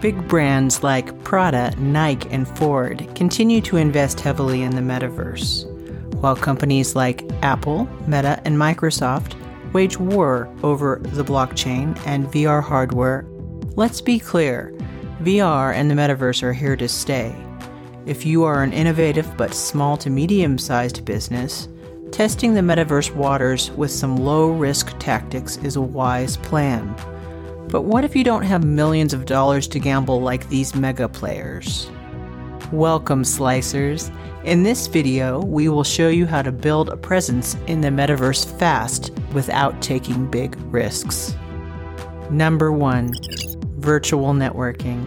Big brands like Prada, Nike, and Ford continue to invest heavily in the metaverse, while companies like Apple, Meta, and Microsoft wage war over the blockchain and VR hardware. Let's be clear VR and the metaverse are here to stay. If you are an innovative but small to medium sized business, testing the metaverse waters with some low risk tactics is a wise plan. But what if you don't have millions of dollars to gamble like these mega players? Welcome, Slicers. In this video, we will show you how to build a presence in the metaverse fast without taking big risks. Number 1 Virtual Networking.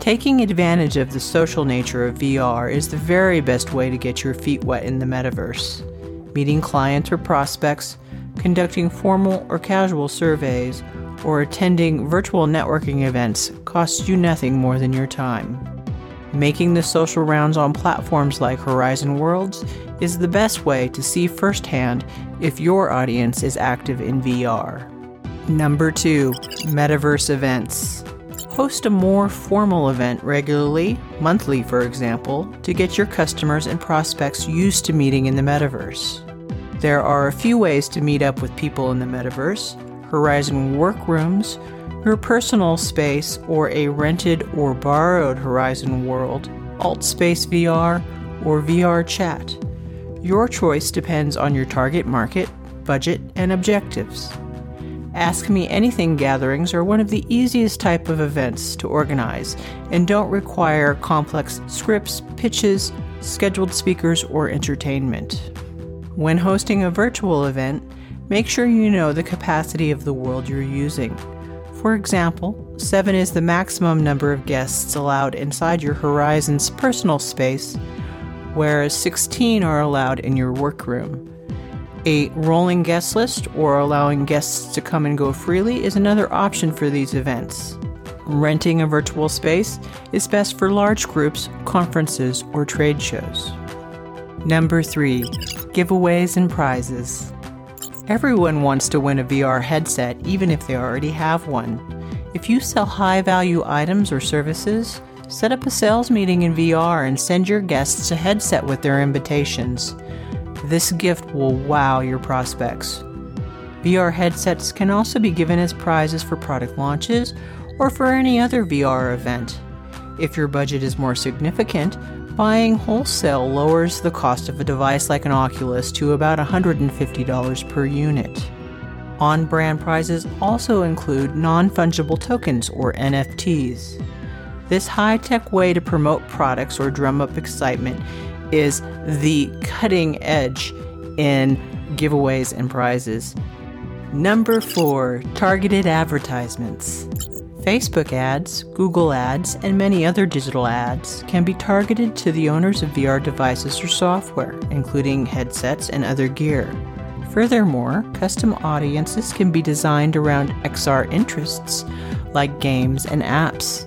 Taking advantage of the social nature of VR is the very best way to get your feet wet in the metaverse. Meeting clients or prospects, conducting formal or casual surveys, or attending virtual networking events costs you nothing more than your time. Making the social rounds on platforms like Horizon Worlds is the best way to see firsthand if your audience is active in VR. Number 2. Metaverse events. Host a more formal event regularly, monthly for example, to get your customers and prospects used to meeting in the metaverse. There are a few ways to meet up with people in the metaverse, Horizon workrooms, your personal space, or a rented or borrowed Horizon World, AltSpace VR, or VR Chat. Your choice depends on your target market, budget, and objectives. Ask Me Anything gatherings are one of the easiest type of events to organize and don't require complex scripts, pitches, scheduled speakers, or entertainment. When hosting a virtual event, Make sure you know the capacity of the world you're using. For example, 7 is the maximum number of guests allowed inside your Horizon's personal space, whereas 16 are allowed in your workroom. A rolling guest list or allowing guests to come and go freely is another option for these events. Renting a virtual space is best for large groups, conferences, or trade shows. Number 3 Giveaways and Prizes. Everyone wants to win a VR headset, even if they already have one. If you sell high value items or services, set up a sales meeting in VR and send your guests a headset with their invitations. This gift will wow your prospects. VR headsets can also be given as prizes for product launches or for any other VR event. If your budget is more significant, Buying wholesale lowers the cost of a device like an Oculus to about $150 per unit. On brand prizes also include non fungible tokens or NFTs. This high tech way to promote products or drum up excitement is the cutting edge in giveaways and prizes. Number four, targeted advertisements. Facebook ads, Google ads, and many other digital ads can be targeted to the owners of VR devices or software, including headsets and other gear. Furthermore, custom audiences can be designed around XR interests like games and apps.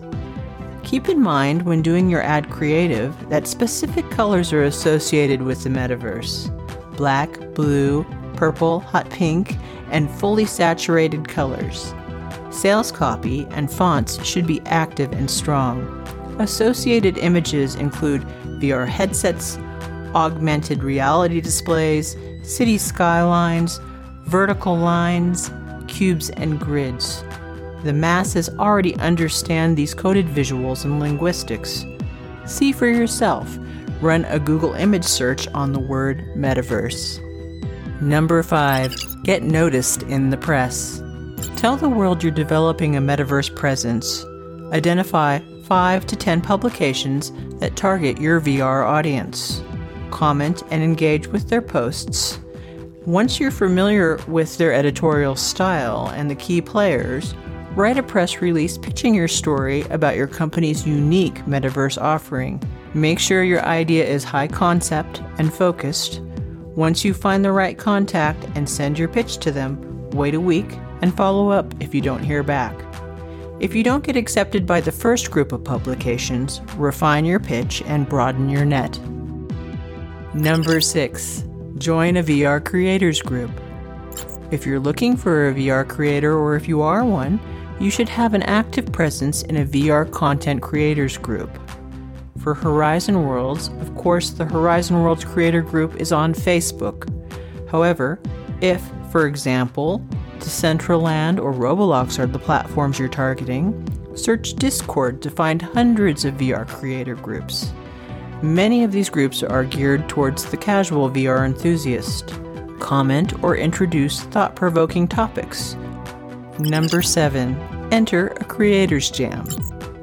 Keep in mind when doing your ad creative that specific colors are associated with the metaverse black, blue, purple, hot pink, and fully saturated colors. Sales copy and fonts should be active and strong. Associated images include VR headsets, augmented reality displays, city skylines, vertical lines, cubes, and grids. The masses already understand these coded visuals and linguistics. See for yourself. Run a Google image search on the word metaverse. Number 5. Get noticed in the press. Tell the world you're developing a metaverse presence. Identify 5 to 10 publications that target your VR audience. Comment and engage with their posts. Once you're familiar with their editorial style and the key players, write a press release pitching your story about your company's unique metaverse offering. Make sure your idea is high concept and focused. Once you find the right contact and send your pitch to them, wait a week and follow up if you don't hear back. If you don't get accepted by the first group of publications, refine your pitch and broaden your net. Number 6. Join a VR creators group. If you're looking for a VR creator or if you are one, you should have an active presence in a VR content creators group. For Horizon Worlds, of course, the Horizon Worlds Creator Group is on Facebook. However, if, for example, Decentraland or Roblox are the platforms you're targeting, search Discord to find hundreds of VR creator groups. Many of these groups are geared towards the casual VR enthusiast. Comment or introduce thought provoking topics. Number 7. Enter a Creators Jam.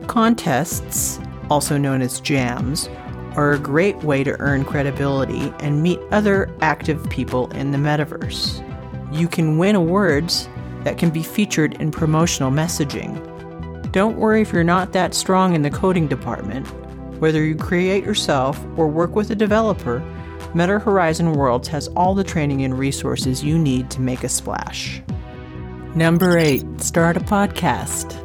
Contests, also known as jams, are a great way to earn credibility and meet other active people in the metaverse. You can win awards that can be featured in promotional messaging. Don't worry if you're not that strong in the coding department. Whether you create yourself or work with a developer, Meta Horizon Worlds has all the training and resources you need to make a splash. Number 8. Start a podcast.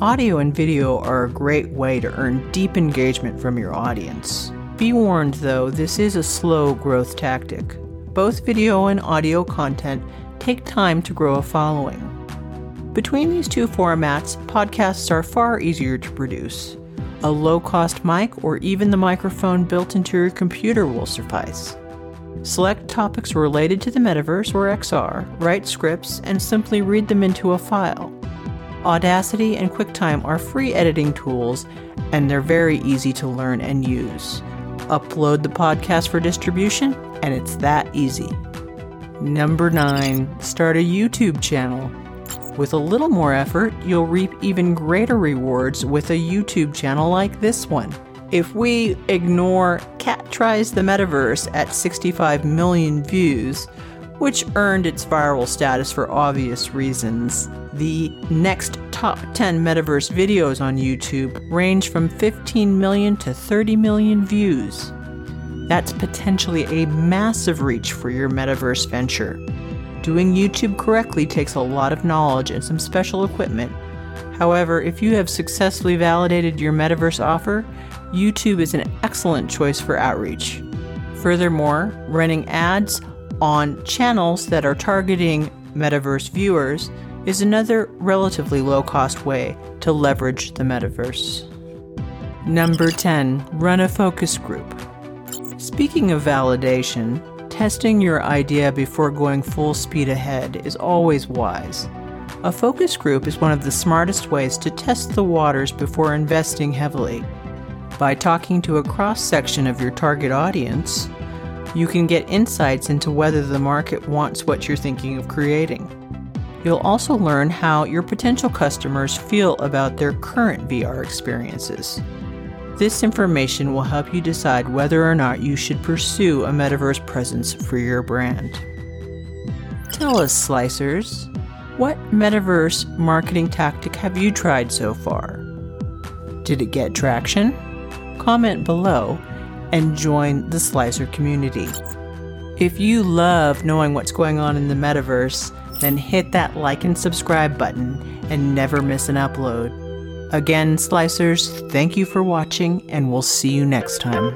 Audio and video are a great way to earn deep engagement from your audience. Be warned though, this is a slow growth tactic. Both video and audio content take time to grow a following. Between these two formats, podcasts are far easier to produce. A low cost mic or even the microphone built into your computer will suffice. Select topics related to the metaverse or XR, write scripts, and simply read them into a file. Audacity and QuickTime are free editing tools, and they're very easy to learn and use. Upload the podcast for distribution, and it's that easy. Number 9. Start a YouTube channel. With a little more effort, you'll reap even greater rewards with a YouTube channel like this one. If we ignore Cat Tries the Metaverse at 65 million views, which earned its viral status for obvious reasons, the next top 10 metaverse videos on YouTube range from 15 million to 30 million views. That's potentially a massive reach for your metaverse venture. Doing YouTube correctly takes a lot of knowledge and some special equipment. However, if you have successfully validated your metaverse offer, YouTube is an excellent choice for outreach. Furthermore, running ads on channels that are targeting metaverse viewers is another relatively low cost way to leverage the metaverse. Number 10, run a focus group. Speaking of validation, testing your idea before going full speed ahead is always wise. A focus group is one of the smartest ways to test the waters before investing heavily. By talking to a cross section of your target audience, you can get insights into whether the market wants what you're thinking of creating. You'll also learn how your potential customers feel about their current VR experiences. This information will help you decide whether or not you should pursue a metaverse presence for your brand. Tell us, Slicers, what metaverse marketing tactic have you tried so far? Did it get traction? Comment below and join the Slicer community. If you love knowing what's going on in the metaverse, then hit that like and subscribe button and never miss an upload. Again, Slicers, thank you for watching, and we'll see you next time.